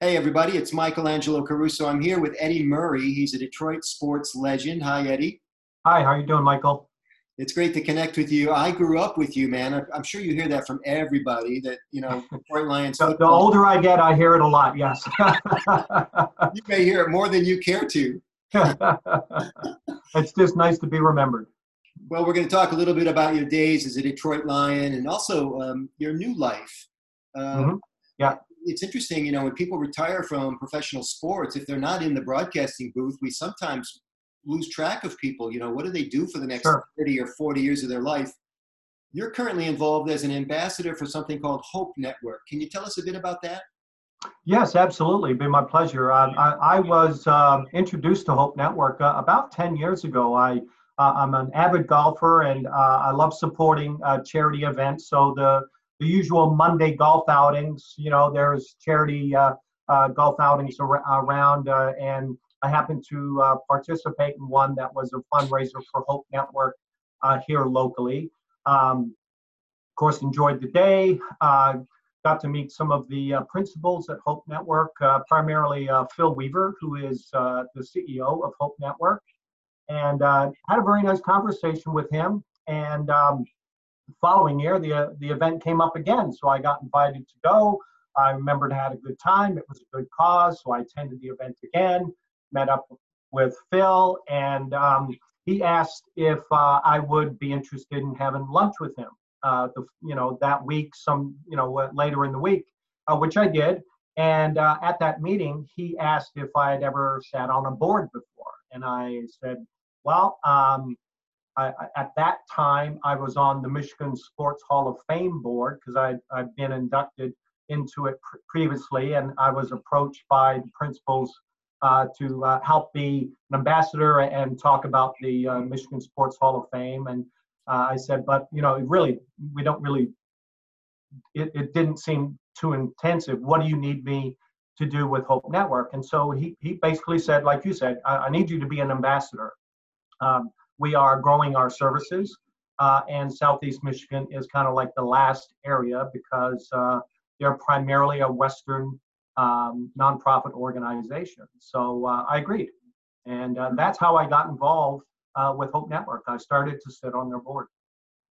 Hey, everybody, it's Michelangelo Caruso. I'm here with Eddie Murray. He's a Detroit sports legend. Hi, Eddie. Hi, how are you doing, Michael? It's great to connect with you. I grew up with you, man. I'm sure you hear that from everybody that, you know, Detroit Lions. the, the older I get, I hear it a lot, yes. you may hear it more than you care to. it's just nice to be remembered. Well, we're going to talk a little bit about your days as a Detroit Lion and also um, your new life. Um, mm-hmm. Yeah. It's interesting, you know, when people retire from professional sports, if they're not in the broadcasting booth, we sometimes lose track of people. You know, what do they do for the next sure. 30 or 40 years of their life? You're currently involved as an ambassador for something called Hope Network. Can you tell us a bit about that? Yes, absolutely. It'd be my pleasure. I, I, I was uh, introduced to Hope Network uh, about 10 years ago. I, uh, I'm an avid golfer and uh, I love supporting uh, charity events. So the, the usual Monday golf outings, you know, there's charity uh, golf outings ar- around and I happened to uh, participate in one that was a fundraiser for Hope Network uh, here locally. Um, of course, enjoyed the day. Uh, got to meet some of the uh, principals at Hope Network, uh, primarily uh, Phil Weaver, who is the CEO of Hope Network, and had a very nice conversation with him. And um, following year, the the event came up again, so I got invited to go. I remembered I had a good time. It was a good cause, so I attended the event again met up with Phil, and um, he asked if uh, I would be interested in having lunch with him. Uh, the, you know that week, some you know later in the week, uh, which I did. And uh, at that meeting, he asked if I had ever sat on a board before, and I said, well. Um, At that time, I was on the Michigan Sports Hall of Fame board because I'd, I'd been inducted into it pr- previously, and I was approached by the principals uh, to uh, help be an ambassador and talk about the uh, Michigan Sports Hall of Fame. And uh, I said, but you know, really, we don't really. It, it didn't seem too intensive. What do you need me to do with Hope Network? And so he he basically said, like you said, I, I need you to be an ambassador. Um, we are growing our services, uh, and Southeast Michigan is kind of like the last area because uh, they're primarily a Western um, nonprofit organization. So uh, I agreed. And uh, that's how I got involved uh, with Hope Network. I started to sit on their board.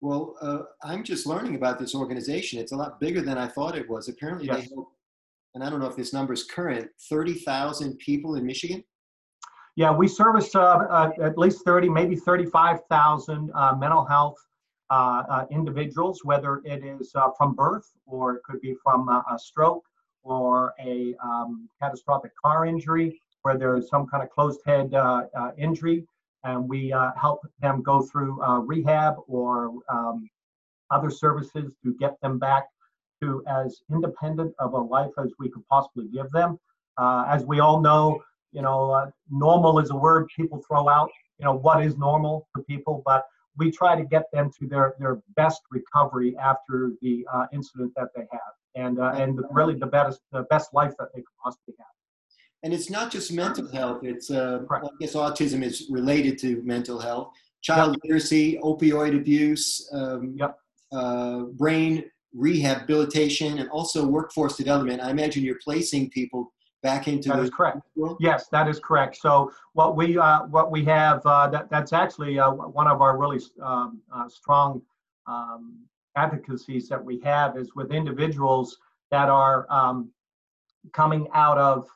Well, uh, I'm just learning about this organization. It's a lot bigger than I thought it was. Apparently, yes. they help, and I don't know if this number is current, 30,000 people in Michigan? Yeah, we service uh, uh, at least 30, maybe 35,000 mental health individuals, whether it is from birth or it could be from a stroke or a um, catastrophic car injury where there's some kind of closed head uh, uh, injury, and we uh, help them go through uh, rehab or um, other services to get them back to as independent of a life as we could possibly give them. Uh, as we all know, you know, uh, normal is a word people throw out. You know, what is normal to people, but we try to get them to their, their best recovery after the incident that they have and uh, and really the best the best life that they could possibly have. And it's not just mental health. It's uh, I guess autism is related to mental health, child yep. literacy, opioid abuse, um, yep. uh, brain rehabilitation, and also workforce development. I imagine you're placing people back into that is correct. World? Yes, that is correct. So what we uh, what we have uh, that that's actually uh, one of our really um, uh, strong um, advocacies that we have is with individuals that are um, coming out of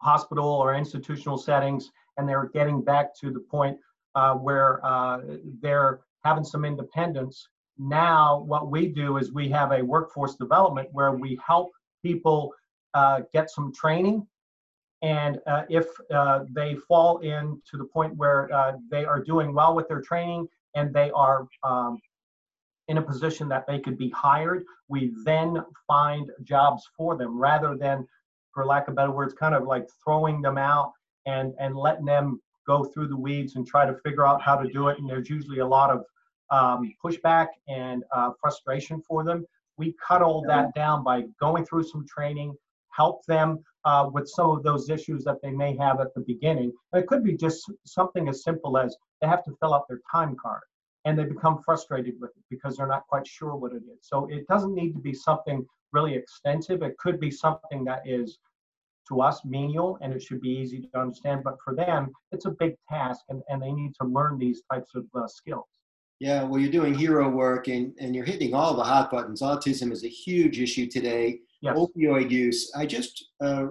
hospital or institutional settings and they're getting back to the point uh, where uh, they're having some independence. Now, what we do is we have a workforce development where we help people uh, get some training. And uh, if uh, they fall in to the point where uh, they are doing well with their training and they are um, in a position that they could be hired. We then find jobs for them rather than, for lack of better words, kind of like throwing them out and, and letting them go through the weeds and try to figure out how to do it. And there's usually a lot of um, pushback and uh, frustration for them. We cut all that down by going through some training, help them uh, with some of those issues that they may have at the beginning. it could be just something as simple as they have to fill out their time card and they become frustrated with it because they're not quite sure what it is. So it doesn't need to be something really extensive. It could be something that is to us menial and it should be easy to understand, but for them, it's a big task and, and they need to learn these types of uh, skills. Yeah, well, you're doing hero work and, and you're hitting all the hot buttons. Autism is a huge issue today. Yes. Opioid use. I just uh,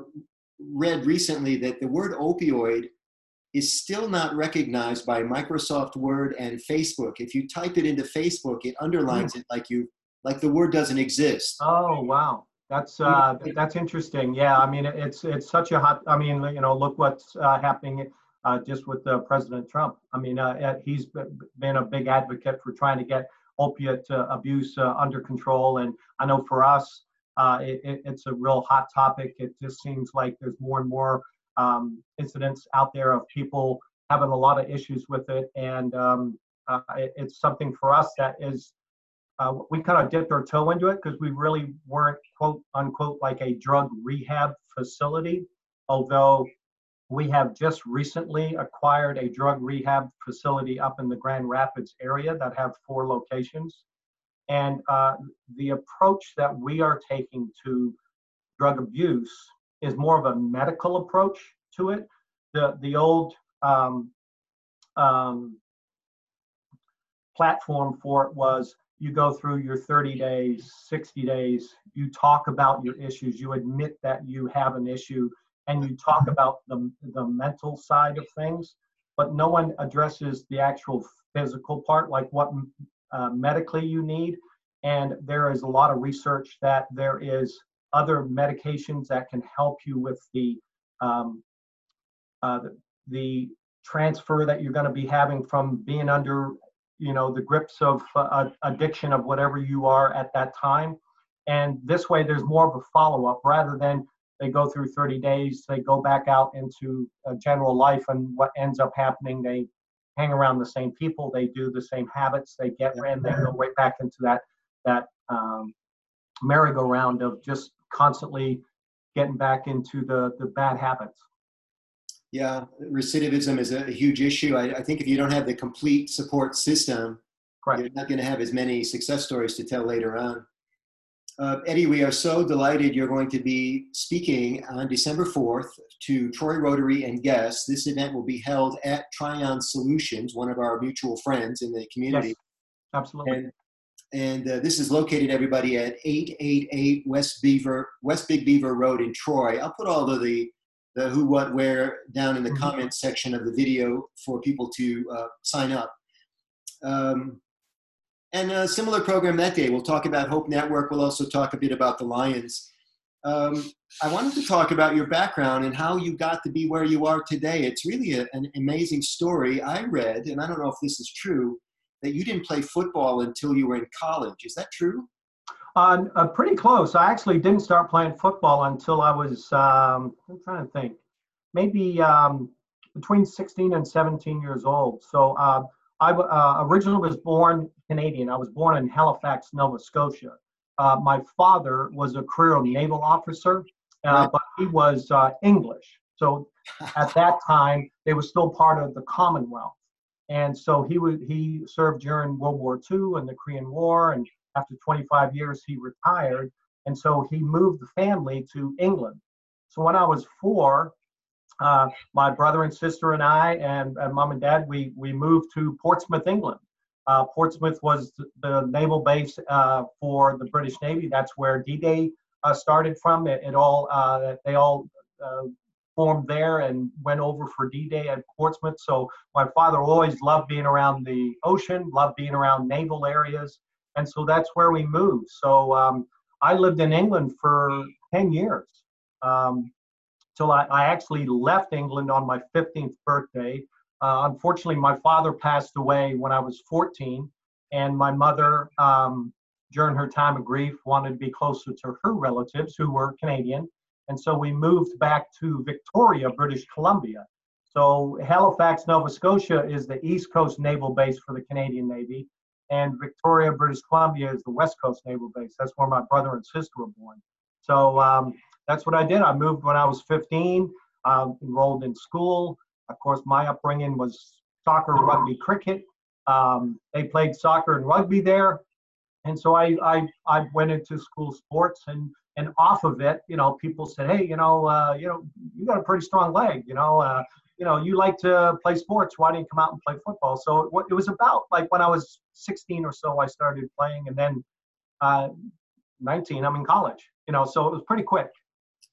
read recently that the word opioid is still not recognized by Microsoft Word and Facebook. If you type it into Facebook, it underlines mm. it like you like the word doesn't exist. Oh wow, that's uh, that's interesting. Yeah, I mean it's it's such a hot. I mean you know look what's uh, happening uh, just with uh, President Trump. I mean uh, uh, he's been a big advocate for trying to get opiate abuse under control, and I know for us it, it, it's a real hot topic. It just seems like there's more and more um, incidents out there of people having a lot of issues with it, and um, it, it's something for us that is uh, we kind of dipped our toe into it because we really weren't quote unquote like a drug rehab facility. Although we have just recently acquired a drug rehab facility up in the grand rapids area that have four locations and uh, the approach that we are taking to drug abuse is more of a medical approach to it. The the old um, um, platform for it was you go through your 30 days, 60 days, you talk about your issues, you admit that you have an issue, and you talk about the, the mental side of things, but no one addresses the actual physical part, like what uh, medically you need. And there is a lot of research that there is other medications that can help you with the um, uh, the, the transfer that you're going to be having from being under you know the grips of uh, addiction of whatever you are at that time and this way there's more of a follow-up rather than they go through 30 days they go back out into general life and what ends up happening they hang around the same people they do the same habits they get and they go right back into that that um, merry-go-round of just constantly getting back into the the bad habits yeah, recidivism is a, huge issue. I, I, think if you don't have the complete support system, Correct. you're not going to have as many success stories to tell later on. Uh, Eddie, we are so delighted you're going to be speaking on December 4th to Troy Rotary and guests. This event will be held at Tryon Solutions, one of our mutual friends in the community. Yes, absolutely. And, and uh, this is located, everybody, at 888 West Beaver, West Big Beaver Road in Troy. I'll put all of the the who, what, where down in the mm-hmm. comments section of the video for people to uh, sign up. Um, and a similar program that day. We'll talk about Hope Network. We'll also talk a bit about the Lions. Um, I wanted to talk about your background and how you got to be where you are today. It's really a, an amazing story. I read, and I don't know if this is true, that you didn't play football until you were in college. Is that true? Uh, uh, pretty close. I actually didn't start playing football until I was, um, I'm trying to think, maybe um, between 16 and 17 years old. So uh, I uh, originally was born Canadian. I was born in Halifax, Nova Scotia. Uh, my father was a career naval officer, uh, but he was English. So at that time, they were still part of the Commonwealth. And so he would he served during World War II and the Korean War and after 25 years, he retired. And so he moved the family to England. So when I was four, uh, my brother and sister and I and, and, mom and dad, we, we moved to Portsmouth, England. Uh, Portsmouth was the naval base uh, for the British Navy. That's where D-Day uh, started from. It, it all uh, they all uh, formed there and went over for D-Day at Portsmouth. So my father always loved being around the ocean, loved being around naval areas, and so that's where we moved. So um, I lived in England for 10 years um, till I, I, actually left England on my 15th birthday. Uh, unfortunately, my father passed away when I was 14, and my mother, um, during her time of grief, wanted to be closer to her relatives who were Canadian. And so we moved back to Victoria, British Columbia. So Halifax, Nova Scotia is the East Coast Naval Base for the Canadian Navy and Victoria, British Columbia is the West Coast Naval Base. That's where my brother and sister were born. So um, that's what I did. I moved when I was 15, um, enrolled in school. Of course, my upbringing was soccer, rugby, cricket. Um, they played soccer and rugby there. and so I, I I went into school sports and and off of it, you know, people said, hey, you know, uh, you know, you got a pretty strong leg, you know, uh, you know, you like to play sports. Why do not you come out and play football? So it, it was about like when I was 16 or so, I started playing, and then uh, 19, I'm in college. You know, so it was pretty quick.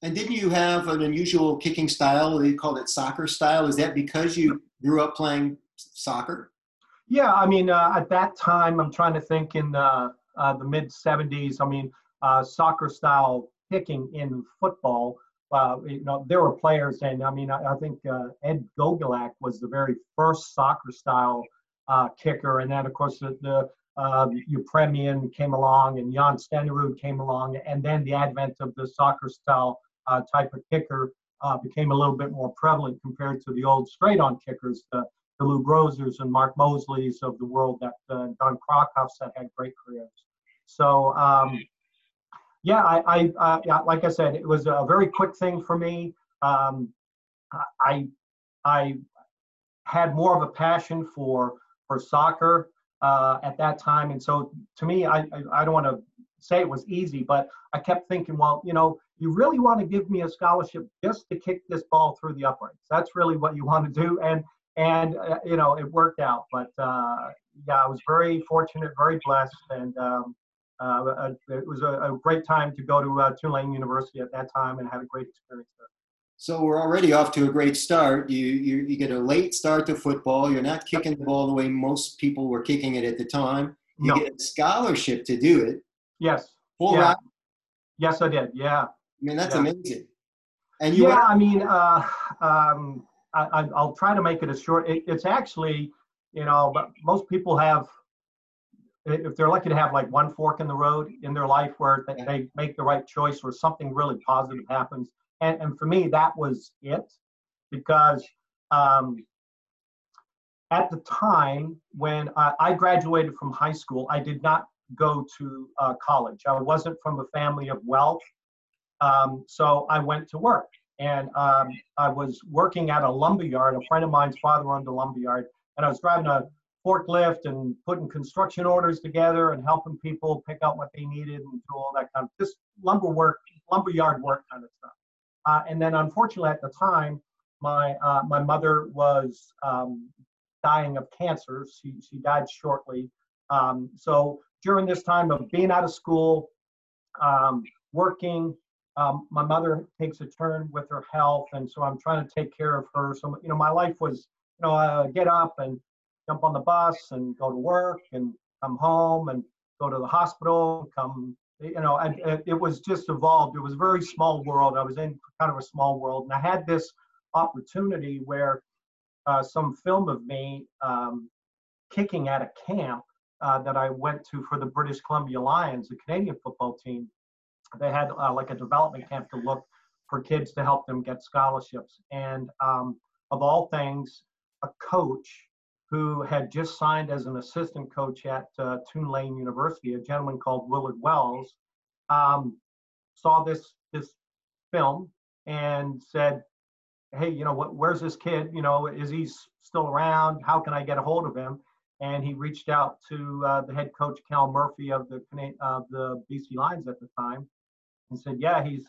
And didn't you have an unusual kicking style? They called it soccer style. Is that because you grew up playing soccer? Yeah, I mean, uh, at that time, I'm trying to think in the uh, the mid 70s. I mean, uh, soccer style kicking in football. Uh, you know, there were players, and I mean, I, I think uh, Ed Gogolak was the very first soccer style kicker, and then of course the, the uh, Yepremian came along, and Jan Stenerud came along, and then the advent of the soccer style uh, type of kicker uh, became a little bit more prevalent compared to the old straight-on kickers, the, the Lou Grozas and Mark Moseleys of the world that uh, Don Cockrofts that had great careers. So um, yeah, I, I uh, like I said, it was a very quick thing for me. Um, I I had more of a passion for for soccer uh, at that time, and so to me, I I, I don't want to say it was easy, but I kept thinking, well, you know, you really want to give me a scholarship just to kick this ball through the uprights. That's really what you want to do, and and uh, you know, it worked out. But uh, yeah, I was very fortunate, very blessed, and um, uh, it was a, a, great time to go to uh, Tulane University at that time and had a great experience there. So we're already off to a great start. You, you, you get a late start to football. You're not kicking the ball the way most people were kicking it at the time. You no. get a scholarship to do it. Yes. Full yeah. Yes, I did. Yeah. I mean, that's yeah. amazing. And you yeah, went- I mean, uh, um, I, will try to make it as short. It, it's actually, you know, but most people have if they're lucky to have like one fork in the road in their life where they, they make the right choice or something really positive happens. And, and for me, that was it because um, at the time when I, I, graduated from high school, I did not go to uh, college. I wasn't from a family of wealth. Um, so I went to work and um, I was working at a lumber yard. A friend of mine's father owned a lumber yard, and I was driving a forklift and putting construction orders together and helping people pick out what they needed and do all that kind of just lumber work, lumber yard work kind of stuff. Uh, and then unfortunately at the time, my uh, my mother was um, dying of cancer. She she died shortly. Um, so during this time of being out of school, um, working, um, my mother takes a turn with her health, and so I'm trying to take care of her. So you know, my life was you know get up and jump on the bus and go to work and come home and go to the hospital, come, you know, and, and it was just evolved. It was a very small world. I was in kind of a small world. And I had this opportunity where uh, some film of me um, kicking at a camp uh, that I went to for the British Columbia Lions, the Canadian football team. They had uh, like a development camp to look for kids to help them get scholarships. And um, of all things, a coach who had just signed as an assistant coach at uh, Tulane University, a gentleman called Willard Wells, um, saw this this film and said, "Hey, you know what? Where's this kid? You know, is he still around? How can I get a hold of him?" And he reached out to uh, the head coach Cal Murphy of the of the BC Lions at the time, and said, "Yeah, he's."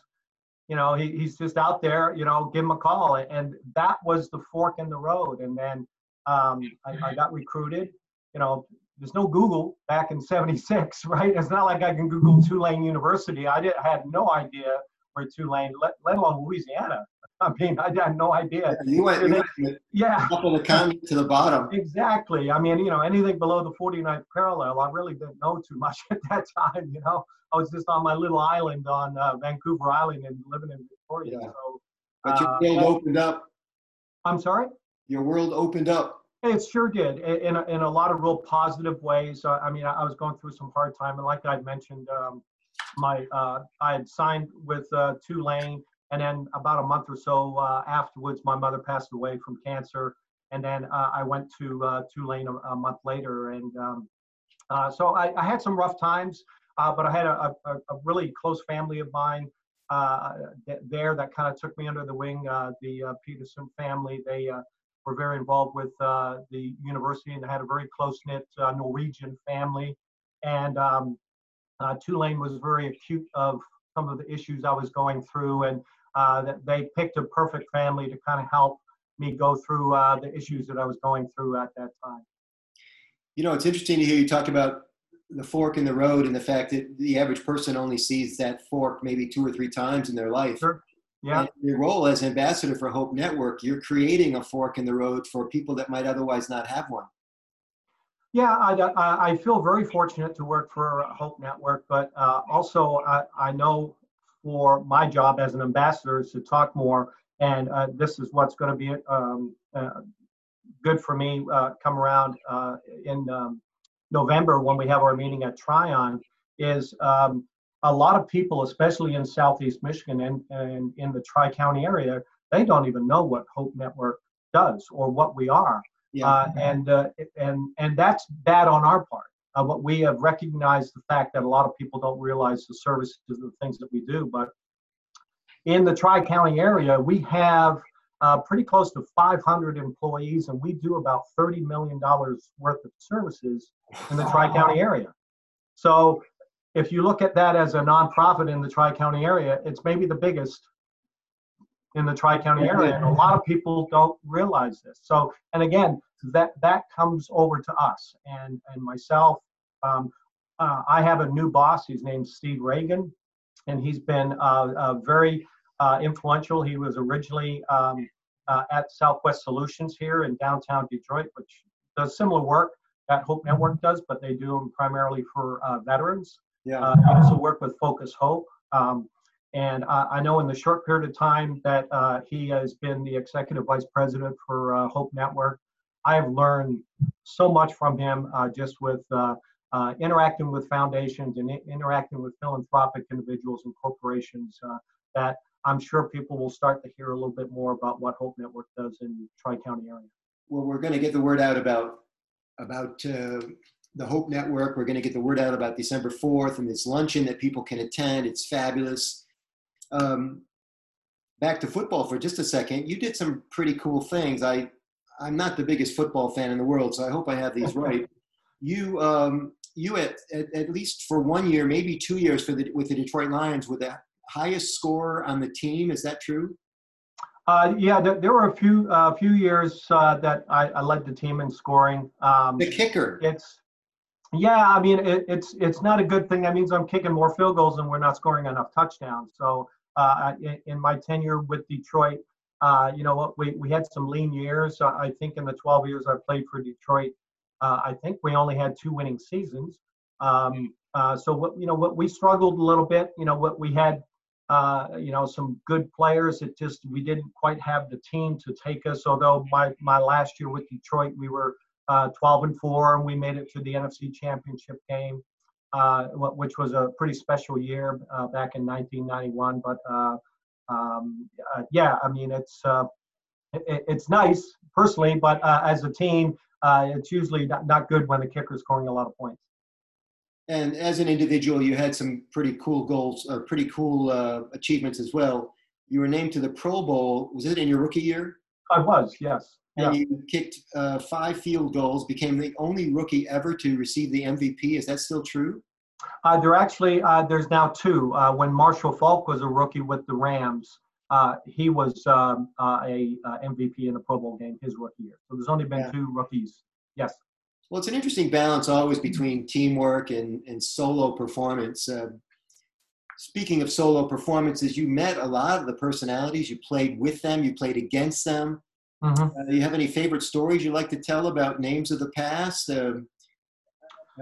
You know, he, he's just out there, you know, give him a call. And that was the fork in the road. And then um, I, I, got recruited. You know, there's no Google back in '76, right? It's not like I can Google Tulane University. I, did, I had no idea where Tulane, let, let alone Louisiana. I mean, I had no idea. You went, you went yeah. up of the county to the bottom. Exactly. I mean, you know, anything below the 49th parallel, I really didn't know too much at that time. You know, I was just on my little island on uh, Vancouver Island and living in Victoria. Yeah. So, but your uh, world opened up. I'm sorry your world opened up. It sure did, in a, in a lot of real positive ways. I mean, I, was going through some hard time, and like I mentioned, um, my uh, I had signed with uh, Tulane, and then about a month or so uh, afterwards, my mother passed away from cancer, and then uh, I went to uh, Tulane a, a, month later, and um, so I, I, had some rough times, but I had a, a, a, really close family of mine there that kind of took me under the wing. the Peterson family, they were very involved with uh, the university and had a very close knit uh, Norwegian family. And um, Uh, Tulane was very acute of some of the issues I was going through, and uh, that they picked a perfect family to kind of help me go through uh, the issues that I was going through at that time. You know, it's interesting to hear you talk about the fork in the road and the fact that the average person only sees that fork maybe two or three times in their life. Sure. Yeah. And your role as ambassador for Hope Network, you're creating a fork in the road for people that might otherwise not have one. Yeah, I, I feel very fortunate to work for Hope Network, but uh, also I, I know for my job as an ambassador is to talk more, and uh, this is what's going to be um, uh, good for me uh, come around uh, in um, November when we have our meeting at Tryon. Is um, a lot of people, especially in Southeast Michigan and, and in the Tri County area, they don't even know what Hope Network does or what we are. Yeah. Uh, and uh, and and that's bad on our part. Uh, but we have recognized the fact that a lot of people don't realize the services and the things that we do. But in the Tri County area, we have uh, pretty close to 500 employees, and we do about 30 million dollars worth of services in the Tri County area. So if you look at that as a nonprofit in the Tri County area, it's maybe the biggest in the tri-county area and a lot of people don't realize this. So and again that that comes over to us. And and myself um, uh, i have a new boss. His name's steve reagan and he's been uh, uh, very uh, influential. He was originally um, uh, at southwest solutions here in downtown detroit which does similar work that hope network does but they do them primarily for uh, veterans. Yeah. he also work with focus hope um, and uh, I know in the short period of time that uh, he has been the executive vice president for uh, Hope Network, I have learned so much from him uh, just with uh, uh, interacting with foundations and interacting with philanthropic individuals and corporations that I'm sure people will start to hear a little bit more about what Hope Network does in Tri-County area. Well, we're going to get the word out about about the Hope Network. We're going to get the word out about December 4th and this luncheon that people can attend. It's fabulous um, back to football for just a second. You did some pretty cool things. I I'm not the biggest football fan in the world, so I hope I have these right. You um, you at, at, at least for one year, maybe two years for the with the Detroit Lions were the highest scorer on the team. Is that true? Uh, yeah, there, there, were a few uh, few years uh, that I, I, led the team in scoring. Um, the kicker. It's yeah, I mean it, it's it's not a good thing. That means I'm kicking more field goals and we're not scoring enough touchdowns. So uh, in, in, my tenure with Detroit. Uh, you know what? We, we had some lean years. I think in the 12 years I played for Detroit, uh, I think we only had two winning seasons. Um, uh, so what you know what we struggled a little bit. You know what we had. Uh, you know some good players. It just we didn't quite have the team to take us. Although my my last year with Detroit we were uh, 12 and four and we made it to the NFC Championship game uh, which was a pretty special year uh, back in 1991. But uh, um, uh, yeah, I mean, it's uh, it, it's nice personally, but as a team, it's usually not, not good when the kicker is scoring a lot of points. And as an individual, you had some pretty cool goals, or pretty cool achievements as well. You were named to the Pro Bowl. Was it in your rookie year? I was, yes and yeah. you kicked uh, five field goals, became the only rookie ever to receive the MVP. Is that still true? Uh, there actually, uh, there's now two. Uh, when Marshall Faulk was a rookie with the Rams, uh, he was um, uh, a MVP in the Pro Bowl game his rookie year. So there's only been yeah. two rookies. Yes. Well, it's an interesting balance always between teamwork and, and solo performance. speaking of solo performances, you met a lot of the personalities. You played with them. You played against them. Mm-hmm. Uh, do you have any favorite stories you like to tell about names of the past? Uh,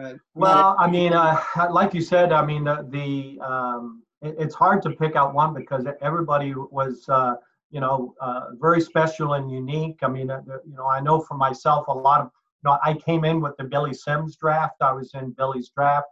uh, well, I mean, uh, like you said, I mean, the, the um, it, it's hard to pick out one because everybody was, uh, you know, uh, very special and unique. I mean, you know, I know for myself, a lot of, you know, I came in with the Billy Sims draft. I was in Billy's draft.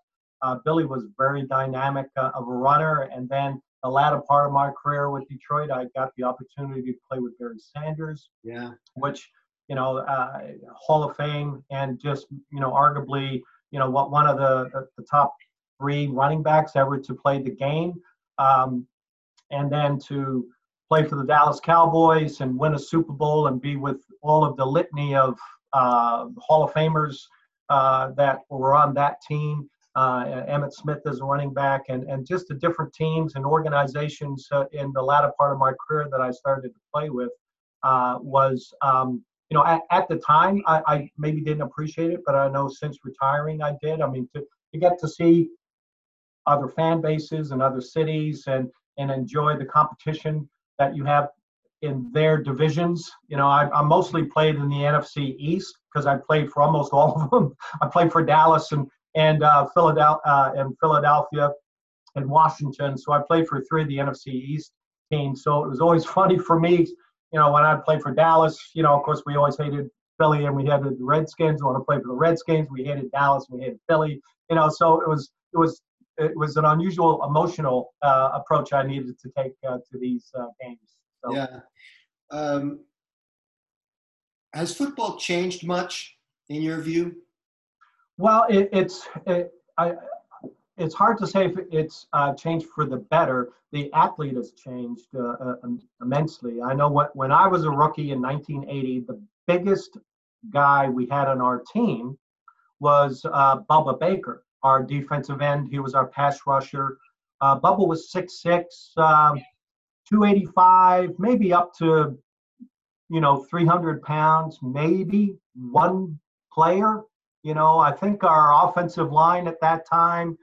Billy was very dynamic of a runner, and then the latter part of my career with Detroit, I got the opportunity to play with Barry Sanders. Yeah. Which, you know, uh, Hall of Fame and just, you know, arguably, you know, what one of the, the, top three running backs ever to play the game. Um, and then to play for the Dallas Cowboys and win a Super Bowl and be with all of the litany of uh, Hall of Famers uh, that were on that team uh, Emmitt Smith as a running back, and, and just the different teams and organizations uh, in the latter part of my career that I started to play with uh, was, um, you know, at, at the time I, I, maybe didn't appreciate it, but I know since retiring I did. I mean, to, to get to see other fan bases and other cities and and enjoy the competition that you have in their divisions. You know, I, I mostly played in the NFC East because I played for almost all of them. I played for Dallas and and uh, Philadelphia uh, and Philadelphia and Washington. So I played for three of the NFC East teams. So it was always funny for me. You know, when I played for Dallas, you know, of course we always hated Philly and we hated the Redskins. When I played for the Redskins, we hated Dallas, we hated Philly. You know, so it was it was it was an unusual emotional uh, approach I needed to take uh, to these uh, games. So. Yeah. Um, has football changed much in your view? Well, it, it's it, I, it's hard to say if it's uh, changed for the better. The athlete has changed uh, uh, immensely. I know what, when I was a rookie in 1980, the biggest guy we had on our team was uh, Bubba Baker, our defensive end. He was our pass rusher. Uh, Bubba was 6'6, um, 285, maybe up to, you know, 300 pounds, maybe one player. You know, I think our offensive line at that time,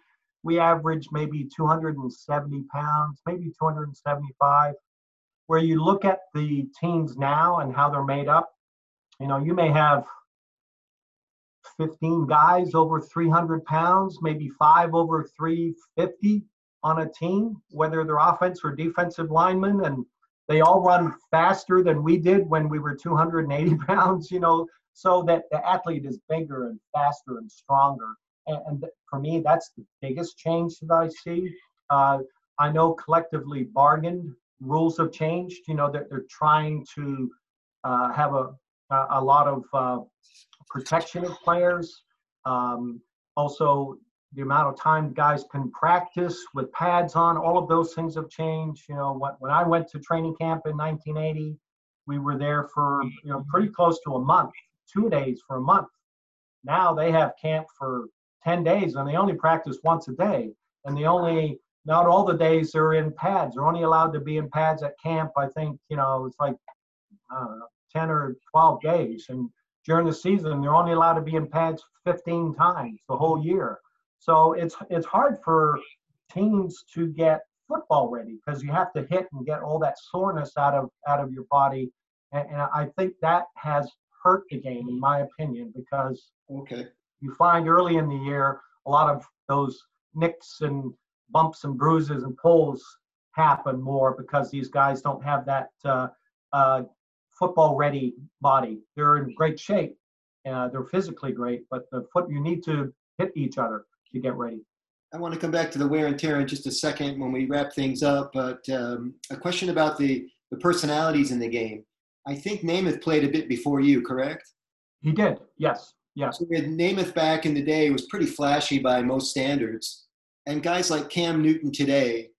we average maybe 270 pounds, maybe 275. Where you look at the teams now and how they're made up, you know, you may have 15 guys over 300 pounds, maybe five over 350 on a team, whether they're offense or defensive linemen, and they all run faster than we did when we were 280 pounds, you know, so that the athlete is bigger and faster and stronger. And, and for me, that's the biggest change that I see. Uh, I know collectively bargained rules have changed, you know, that they're trying to uh, have a, a lot of uh, protection of players. Um, also, the amount of time guys can practice with pads on, all of those things have changed. You know, when, when I went to training camp in 1980, we were there for you know pretty close to a month, two days for a month. Now they have camp for 10 days and they only practice once a day, and the only not all the days they're in pads. They're only allowed to be in pads at camp. I think you know it's like know, 10 or 12 days, and during the season they're only allowed to be in pads 15 times the whole year so it's it's hard for teams to get football ready because you have to hit and get all that soreness out of out of your body, and, and I think that has hurt the game in my opinion because okay you find early in the year a lot of those nicks and bumps and bruises and pulls happen more because these guys don't have that uh, uh, football ready body. They're in great shape. Uh, they're physically great, but the foot you need to hit each other to get ready. I want to come back to the wear and tear in just a second when we wrap things up, but um, a question about the, the personalities in the game. I think Namath played a bit before you, correct? He did, yes. Yes. So Namath back in the day was pretty flashy by most standards. And guys like Cam Newton today,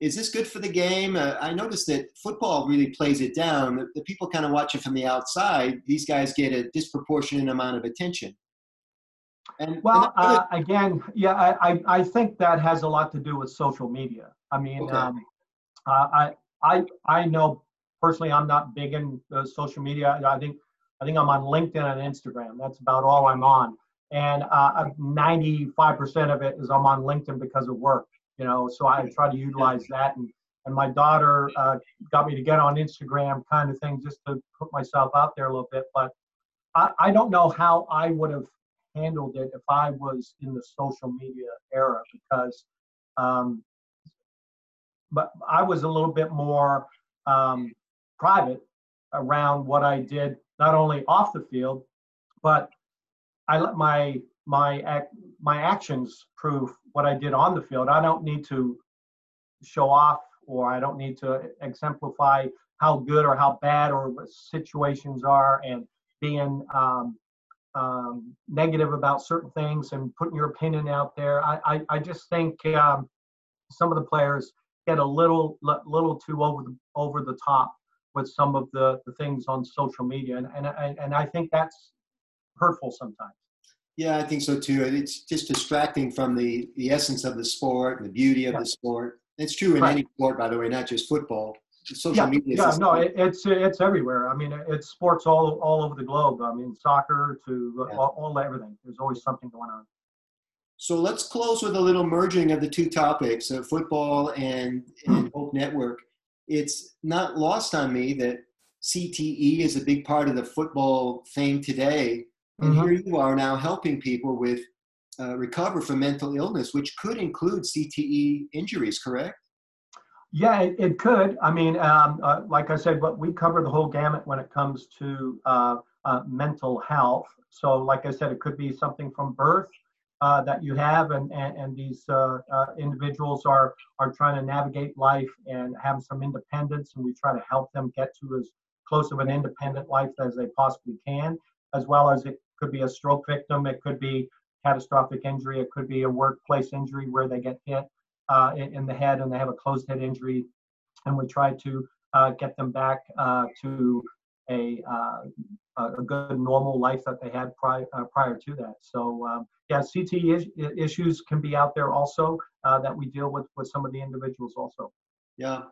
is this good for the game? Uh, I noticed that football really plays it down. The, the people kind of watch it from the outside. These guys get a disproportionate amount of attention. And well, and uh, again, yeah, I, I think that has a lot to do with social media. I mean, okay. um, uh, I I I know personally, I'm not big in uh, social media. I think I think I'm on LinkedIn and Instagram. That's about all I'm on, and 95% uh, of it is I'm on LinkedIn because of work. You know, so I try to utilize that and. And my daughter uh, got me to get on Instagram, kind of thing, just to put myself out there a little bit. But I, I don't know how I would have handled it if I was in the social media era because, um, but I was a little bit more um, private around what I did, not only off the field, but I let my my my actions prove what I did on the field. I don't need to show off or I don't need to exemplify how good or how bad or situations are and being um, um, negative about certain things and putting your opinion out there. I, I, I just think um, some of the players get a little little too over the over the top with some of the, the things on social media, and and I, and I think that's hurtful sometimes. Yeah, I think so too. And It's just distracting from the, the essence of the sport and the beauty of yeah. the sport. It's true in right. any sport, by the way, not just football. Social yeah, media. Yeah, no, it, it's it's everywhere. I mean, it's sports all all over the globe. I mean, soccer to yeah. all, all everything. There's always something going on. So let's close with a little merging of the two topics of football and, and Hope Network. It's not lost on me that CTE is a big part of the football fame today. And mm-hmm. here you are now helping people with uh, recover from mental illness, which could include CTE injuries, correct? Yeah, it, it could. I mean, um, uh, like I said, but we cover the whole gamut when it comes to uh, uh mental health. So, like I said, it could be something from birth uh, that you have, and and, and these uh, uh, individuals are are trying to navigate life and have some independence, and we try to help them get to as close of an independent life as they possibly can, as well as it could be a stroke victim, it could be catastrophic injury, it could be a workplace injury where they get hit uh, in, in, the head and they have a closed head injury, and we try to uh, get them back uh, to a, a good normal life that they had prior prior to that. So. Um, yeah, CT issues can be out there also uh, that we deal with with some of the individuals also. Yeah.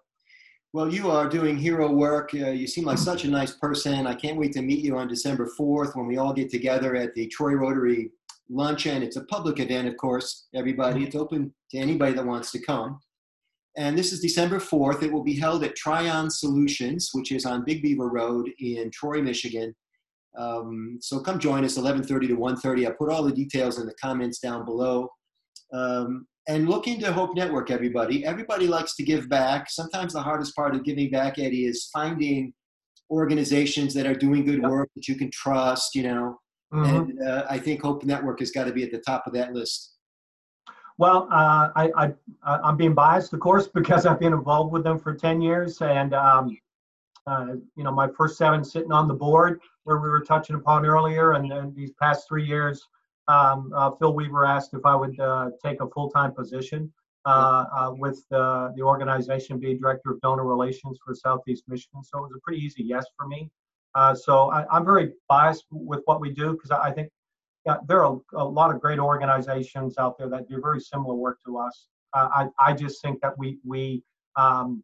Well, you are doing hero work. Uh, you seem like such a nice person. I can't wait to meet you on December 4th when we all get together at the Troy Rotary Luncheon. It's a public event, of course, everybody. It's open to anybody that wants to come. And this is December 4th. It will be held at Tryon Solutions, which is on Big Beaver Road in Troy, Michigan. Um, so come join us 11:30 to 1:30. I put all the details in the comments down below. Um, and look into Hope Network, everybody. Everybody likes to give back. Sometimes the hardest part of giving back, Eddie, is finding organizations that are doing good yep. work that you can trust. You know, mm-hmm. and uh, I think Hope Network has got to be at the top of that list. Well, uh, I, I, am being biased, of course, because I've been involved with them for 10 years. And, um, uh, you know, my first seven sitting on the board where we were touching upon earlier, and then these past three years, um, uh, Phil Weaver asked if I would uh, take a full-time position uh, uh with the, the organization, be director of donor relations for Southeast Michigan. So it was a pretty easy yes for me. Uh, so I, am very biased with what we do because I think yeah, there are a, a, lot of great organizations out there that do very similar work to us. I, I just think that we we um,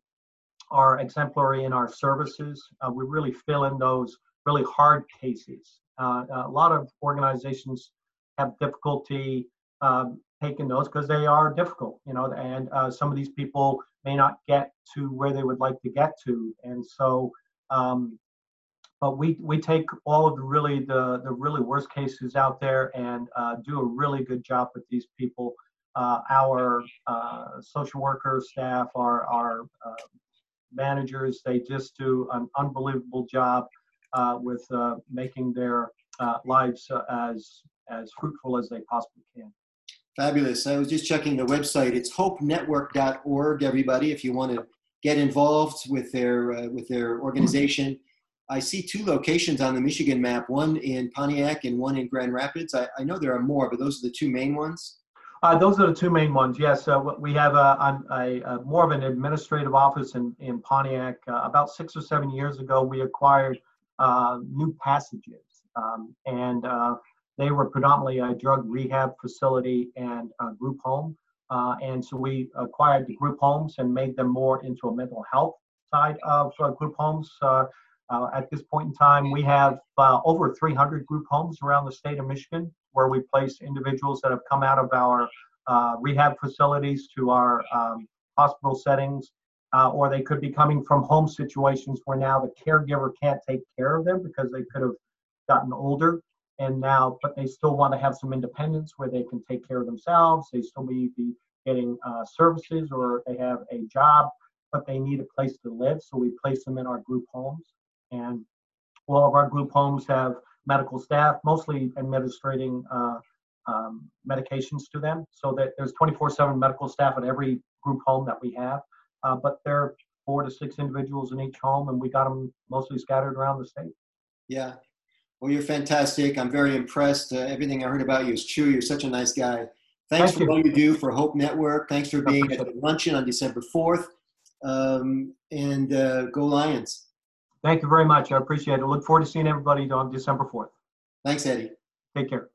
are exemplary in our services. we really fill in those really hard cases. Uh, a lot of organizations have difficulty um, taking those because they are difficult, you know, and uh, some of these people may not get to where they would like to get to, and so. Um, but we we take all of the really the the really worst cases out there and uh, do a really good job with these people. Uh, our uh, social worker staff, our our uh, managers, they just do an unbelievable job uh, with uh, making their uh, lives as as fruitful as they possibly can. Fabulous. I was just checking the website. It's hopenetwork.org. Everybody, if you want to get involved with their uh, with their organization. I see two locations on the Michigan map, one in Pontiac and one in Grand Rapids. I, I know there are more, but those are the two main ones. Uh, those are the two main ones. Yes, uh, we have a, a, a, more of an administrative office in, in Pontiac. Uh, about six or seven years ago, we acquired uh, new passages. Um, and uh, they were predominantly a drug rehab facility and a group home. Uh, and so we acquired the group homes and made them more into a mental health side of uh, group homes. Uh, uh, at this point in time, we have over 300 group homes around the state of Michigan where we place individuals that have come out of our rehab facilities to our um, hospital settings uh, or they could be coming from home situations where now the caregiver can't take care of them because they could have gotten older and now but they still want to have some independence where they can take care of themselves. They still may be getting uh, services or they have a job but they need a place to live so we place them in our group homes. And all of our group homes have medical staff mostly administrating uh, um, medications to them so that there's 24-7 medical staff at every group home that we have uh, but there are four to six individuals in each home, and we got them mostly scattered around the state. Yeah. Well, you're fantastic. I'm very impressed. Uh, everything I heard about you is true. You're such a nice guy. Thanks Thank for you. what you do for Hope Network. Thanks for being at the luncheon on December 4th. Um, and uh, go Lions. Thank you very much. I appreciate it. Look forward to seeing everybody on December 4th. Thanks, Eddie. Take care.